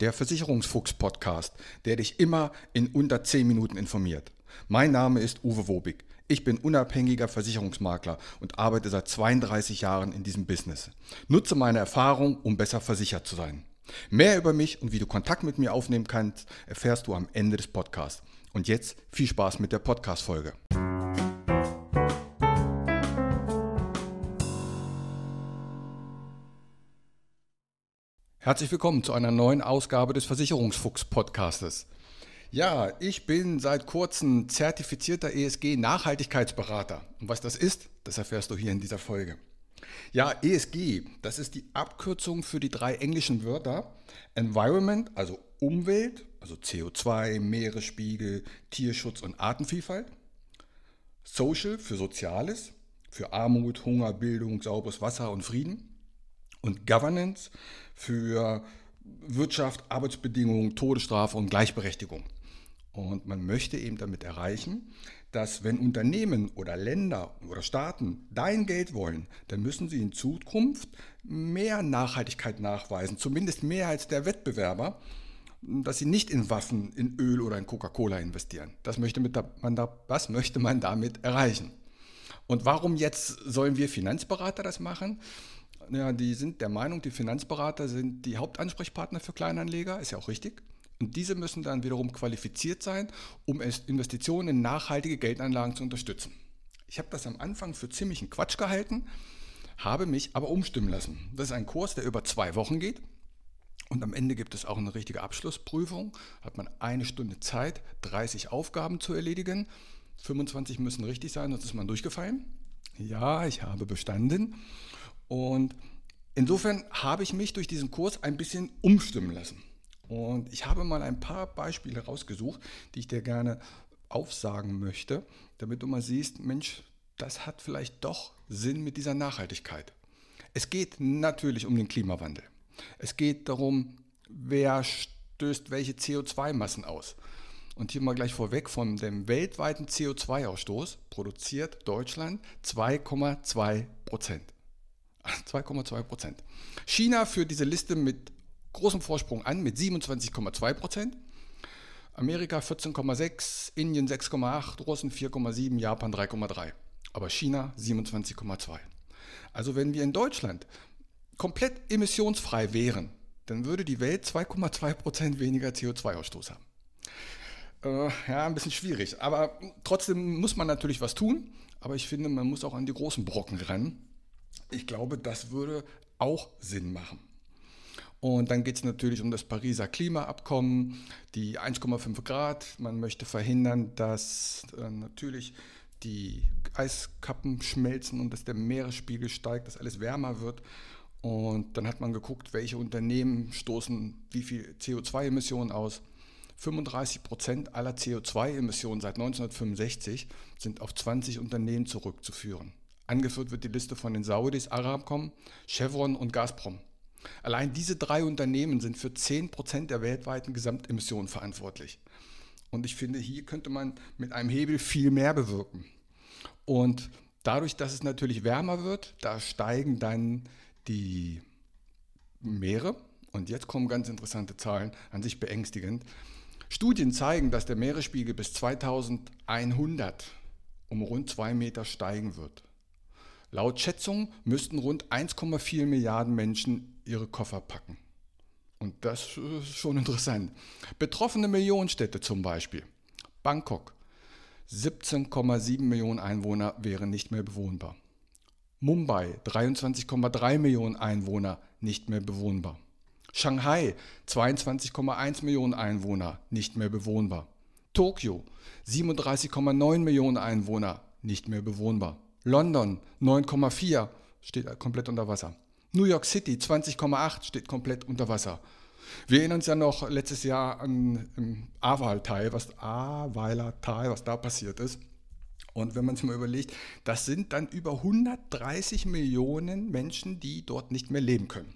der Versicherungsfuchs-Podcast, der dich immer in unter 10 Minuten informiert. Mein Name ist Uwe Wobig. Ich bin unabhängiger Versicherungsmakler und arbeite seit 32 Jahren in diesem Business. Nutze meine Erfahrung, um besser versichert zu sein. Mehr über mich und wie du Kontakt mit mir aufnehmen kannst, erfährst du am Ende des Podcasts. Und jetzt viel Spaß mit der Podcast-Folge. Herzlich willkommen zu einer neuen Ausgabe des Versicherungsfuchs-Podcastes. Ja, ich bin seit kurzem zertifizierter ESG-Nachhaltigkeitsberater. Und was das ist, das erfährst du hier in dieser Folge. Ja, ESG, das ist die Abkürzung für die drei englischen Wörter Environment, also Umwelt, also CO2, Meeresspiegel, Tierschutz und Artenvielfalt. Social für Soziales, für Armut, Hunger, Bildung, sauberes Wasser und Frieden und Governance für Wirtschaft, Arbeitsbedingungen, Todesstrafe und Gleichberechtigung. Und man möchte eben damit erreichen, dass wenn Unternehmen oder Länder oder Staaten dein Geld wollen, dann müssen sie in Zukunft mehr Nachhaltigkeit nachweisen, zumindest mehr als der Wettbewerber, dass sie nicht in Waffen, in Öl oder in Coca-Cola investieren. Das möchte man, da, was möchte man damit erreichen? Und warum jetzt sollen wir Finanzberater das machen? Ja, die sind der Meinung, die Finanzberater sind die Hauptansprechpartner für Kleinanleger, ist ja auch richtig. Und diese müssen dann wiederum qualifiziert sein, um Investitionen in nachhaltige Geldanlagen zu unterstützen. Ich habe das am Anfang für ziemlichen Quatsch gehalten, habe mich aber umstimmen lassen. Das ist ein Kurs, der über zwei Wochen geht. Und am Ende gibt es auch eine richtige Abschlussprüfung. Hat man eine Stunde Zeit, 30 Aufgaben zu erledigen. 25 müssen richtig sein, sonst ist man durchgefallen. Ja, ich habe bestanden. Und insofern habe ich mich durch diesen Kurs ein bisschen umstimmen lassen. Und ich habe mal ein paar Beispiele rausgesucht, die ich dir gerne aufsagen möchte, damit du mal siehst, Mensch, das hat vielleicht doch Sinn mit dieser Nachhaltigkeit. Es geht natürlich um den Klimawandel. Es geht darum, wer stößt welche CO2-Massen aus. Und hier mal gleich vorweg, von dem weltweiten CO2-Ausstoß produziert Deutschland 2,2 Prozent. 2,2 Prozent. China führt diese Liste mit großem Vorsprung an, mit 27,2 Prozent. Amerika 14,6, Indien 6,8, Russen 4,7, Japan 3,3. Aber China 27,2. Also wenn wir in Deutschland komplett emissionsfrei wären, dann würde die Welt 2,2 Prozent weniger CO2-Ausstoß haben. Äh, ja, ein bisschen schwierig. Aber trotzdem muss man natürlich was tun. Aber ich finde, man muss auch an die großen Brocken rennen. Ich glaube, das würde auch Sinn machen. Und dann geht es natürlich um das Pariser Klimaabkommen, die 1,5 Grad. Man möchte verhindern, dass äh, natürlich die Eiskappen schmelzen und dass der Meeresspiegel steigt, dass alles wärmer wird. Und dann hat man geguckt, welche Unternehmen stoßen wie viel CO2-Emissionen aus. 35 Prozent aller CO2-Emissionen seit 1965 sind auf 20 Unternehmen zurückzuführen. Angeführt wird die Liste von den Saudis, Aramcom, Chevron und Gazprom. Allein diese drei Unternehmen sind für 10% der weltweiten Gesamtemissionen verantwortlich. Und ich finde, hier könnte man mit einem Hebel viel mehr bewirken. Und dadurch, dass es natürlich wärmer wird, da steigen dann die Meere. Und jetzt kommen ganz interessante Zahlen, an sich beängstigend. Studien zeigen, dass der Meeresspiegel bis 2100 um rund zwei Meter steigen wird. Laut Schätzung müssten rund 1,4 Milliarden Menschen ihre Koffer packen. Und das ist schon interessant. Betroffene Millionenstädte zum Beispiel. Bangkok. 17,7 Millionen Einwohner wären nicht mehr bewohnbar. Mumbai. 23,3 Millionen Einwohner nicht mehr bewohnbar. Shanghai. 22,1 Millionen Einwohner nicht mehr bewohnbar. Tokio. 37,9 Millionen Einwohner nicht mehr bewohnbar. London 9,4 steht komplett unter Wasser. New York City 20,8 steht komplett unter Wasser. Wir erinnern uns ja noch letztes Jahr an im Ahrweiler was Ahrweiler Tal, was da passiert ist. Und wenn man sich mal überlegt, das sind dann über 130 Millionen Menschen, die dort nicht mehr leben können.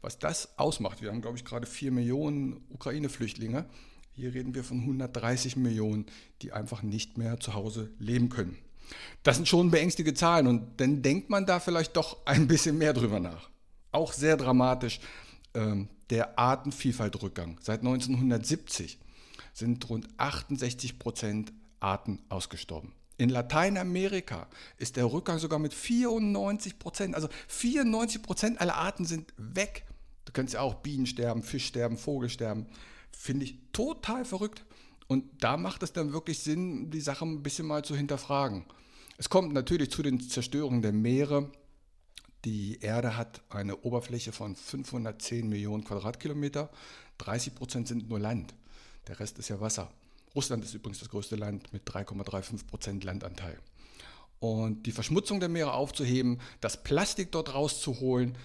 Was das ausmacht, wir haben glaube ich gerade 4 Millionen Ukraine-Flüchtlinge. Hier reden wir von 130 Millionen, die einfach nicht mehr zu Hause leben können. Das sind schon beängstigende Zahlen und dann denkt man da vielleicht doch ein bisschen mehr drüber nach. Auch sehr dramatisch. Ähm, der Artenvielfaltrückgang. Seit 1970 sind rund 68 Prozent Arten ausgestorben. In Lateinamerika ist der Rückgang sogar mit 94 Prozent. Also 94 Prozent aller Arten sind weg. Du kannst ja auch Bienen sterben, Fisch sterben, Vogel sterben. Finde ich total verrückt. Und da macht es dann wirklich Sinn, die Sache ein bisschen mal zu hinterfragen. Es kommt natürlich zu den Zerstörungen der Meere. Die Erde hat eine Oberfläche von 510 Millionen Quadratkilometer. 30 Prozent sind nur Land. Der Rest ist ja Wasser. Russland ist übrigens das größte Land mit 3,35 Prozent Landanteil. Und die Verschmutzung der Meere aufzuheben, das Plastik dort rauszuholen,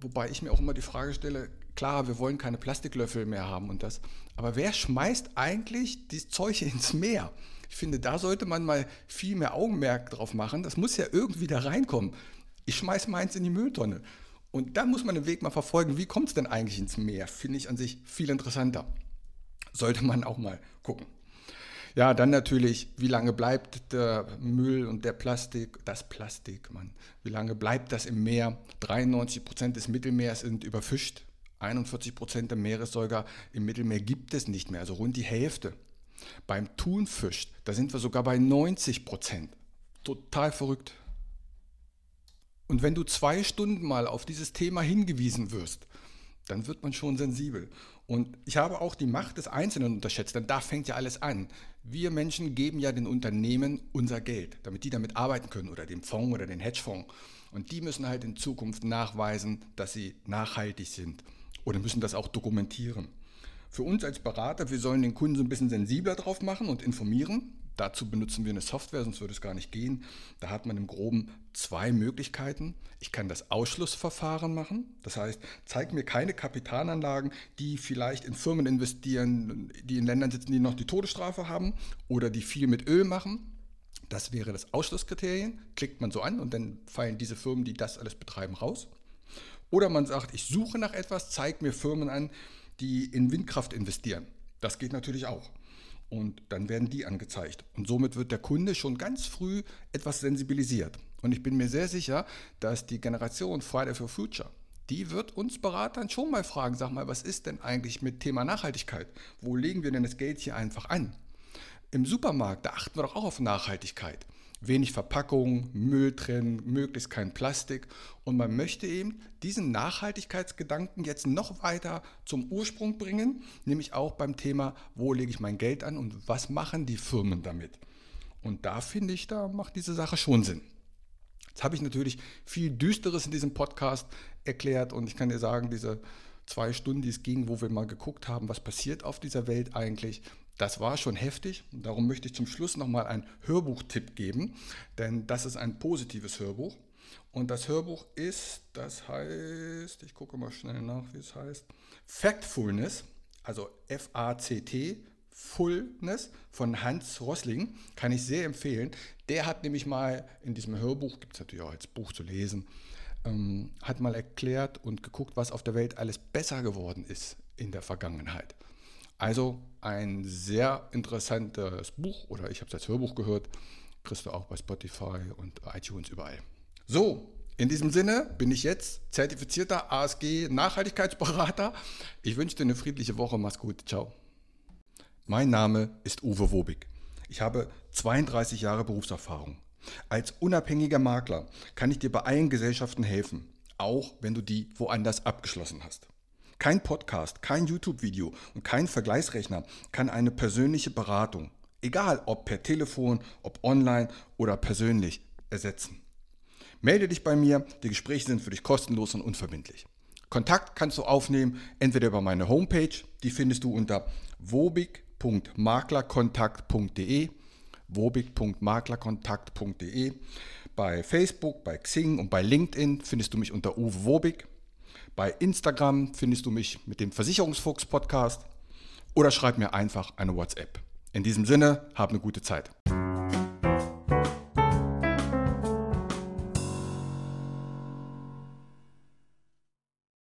wobei ich mir auch immer die Frage stelle, klar, wir wollen keine Plastiklöffel mehr haben und das, aber wer schmeißt eigentlich dieses Zeug ins Meer? Ich finde, da sollte man mal viel mehr Augenmerk drauf machen. Das muss ja irgendwie da reinkommen. Ich schmeiße meins in die Mülltonne. Und da muss man den Weg mal verfolgen, wie kommt es denn eigentlich ins Meer? Finde ich an sich viel interessanter. Sollte man auch mal gucken. Ja, dann natürlich, wie lange bleibt der Müll und der Plastik, das Plastik, Mann, wie lange bleibt das im Meer? 93 Prozent des Mittelmeers sind überfischt. 41 Prozent der Meeressäuger im Mittelmeer gibt es nicht mehr, also rund die Hälfte. Beim Thunfisch, da sind wir sogar bei 90 Prozent. Total verrückt. Und wenn du zwei Stunden mal auf dieses Thema hingewiesen wirst, dann wird man schon sensibel. Und ich habe auch die Macht des Einzelnen unterschätzt, denn da fängt ja alles an. Wir Menschen geben ja den Unternehmen unser Geld, damit die damit arbeiten können oder dem Fonds oder den Hedgefonds. Und die müssen halt in Zukunft nachweisen, dass sie nachhaltig sind oder müssen das auch dokumentieren. Für uns als Berater, wir sollen den Kunden so ein bisschen sensibler drauf machen und informieren. Dazu benutzen wir eine Software, sonst würde es gar nicht gehen. Da hat man im Groben zwei Möglichkeiten. Ich kann das Ausschlussverfahren machen. Das heißt, zeig mir keine Kapitalanlagen, die vielleicht in Firmen investieren, die in Ländern sitzen, die noch die Todesstrafe haben oder die viel mit Öl machen. Das wäre das Ausschlusskriterium. Klickt man so an und dann fallen diese Firmen, die das alles betreiben, raus. Oder man sagt, ich suche nach etwas, zeig mir Firmen an, die in Windkraft investieren. Das geht natürlich auch und dann werden die angezeigt. Und somit wird der Kunde schon ganz früh etwas sensibilisiert. Und ich bin mir sehr sicher, dass die Generation Friday for Future, die wird uns Beratern schon mal fragen, sag mal, was ist denn eigentlich mit Thema Nachhaltigkeit? Wo legen wir denn das Geld hier einfach an? Im Supermarkt, da achten wir doch auch auf Nachhaltigkeit wenig Verpackung, Müll trennen, möglichst kein Plastik. Und man möchte eben diesen Nachhaltigkeitsgedanken jetzt noch weiter zum Ursprung bringen, nämlich auch beim Thema, wo lege ich mein Geld an und was machen die Firmen damit. Und da finde ich, da macht diese Sache schon Sinn. Jetzt habe ich natürlich viel Düsteres in diesem Podcast erklärt und ich kann dir sagen, diese zwei Stunden, die es ging, wo wir mal geguckt haben, was passiert auf dieser Welt eigentlich, das war schon heftig. Darum möchte ich zum Schluss nochmal einen Hörbuchtipp geben, denn das ist ein positives Hörbuch. Und das Hörbuch ist, das heißt, ich gucke mal schnell nach, wie es heißt, Factfulness, also F-A-C-T, Fullness von Hans Rossling, kann ich sehr empfehlen. Der hat nämlich mal in diesem Hörbuch, gibt es natürlich auch als Buch zu lesen, ähm, hat mal erklärt und geguckt, was auf der Welt alles besser geworden ist in der Vergangenheit. Also ein sehr interessantes Buch oder ich habe es als Hörbuch gehört, kriegst du auch bei Spotify und iTunes überall. So, in diesem Sinne bin ich jetzt zertifizierter ASG Nachhaltigkeitsberater. Ich wünsche dir eine friedliche Woche. Mach's gut. Ciao. Mein Name ist Uwe Wobig. Ich habe 32 Jahre Berufserfahrung. Als unabhängiger Makler kann ich dir bei allen Gesellschaften helfen, auch wenn du die woanders abgeschlossen hast. Kein Podcast, kein YouTube-Video und kein Vergleichsrechner kann eine persönliche Beratung, egal ob per Telefon, ob online oder persönlich, ersetzen. Melde dich bei mir, die Gespräche sind für dich kostenlos und unverbindlich. Kontakt kannst du aufnehmen, entweder über meine Homepage, die findest du unter wobig.maklerkontakt.de, wobig.maklerkontakt.de. Bei Facebook, bei Xing und bei LinkedIn findest du mich unter Uwe Wobig. Bei Instagram findest du mich mit dem Versicherungsfuchs Podcast oder schreib mir einfach eine WhatsApp. In diesem Sinne, hab eine gute Zeit.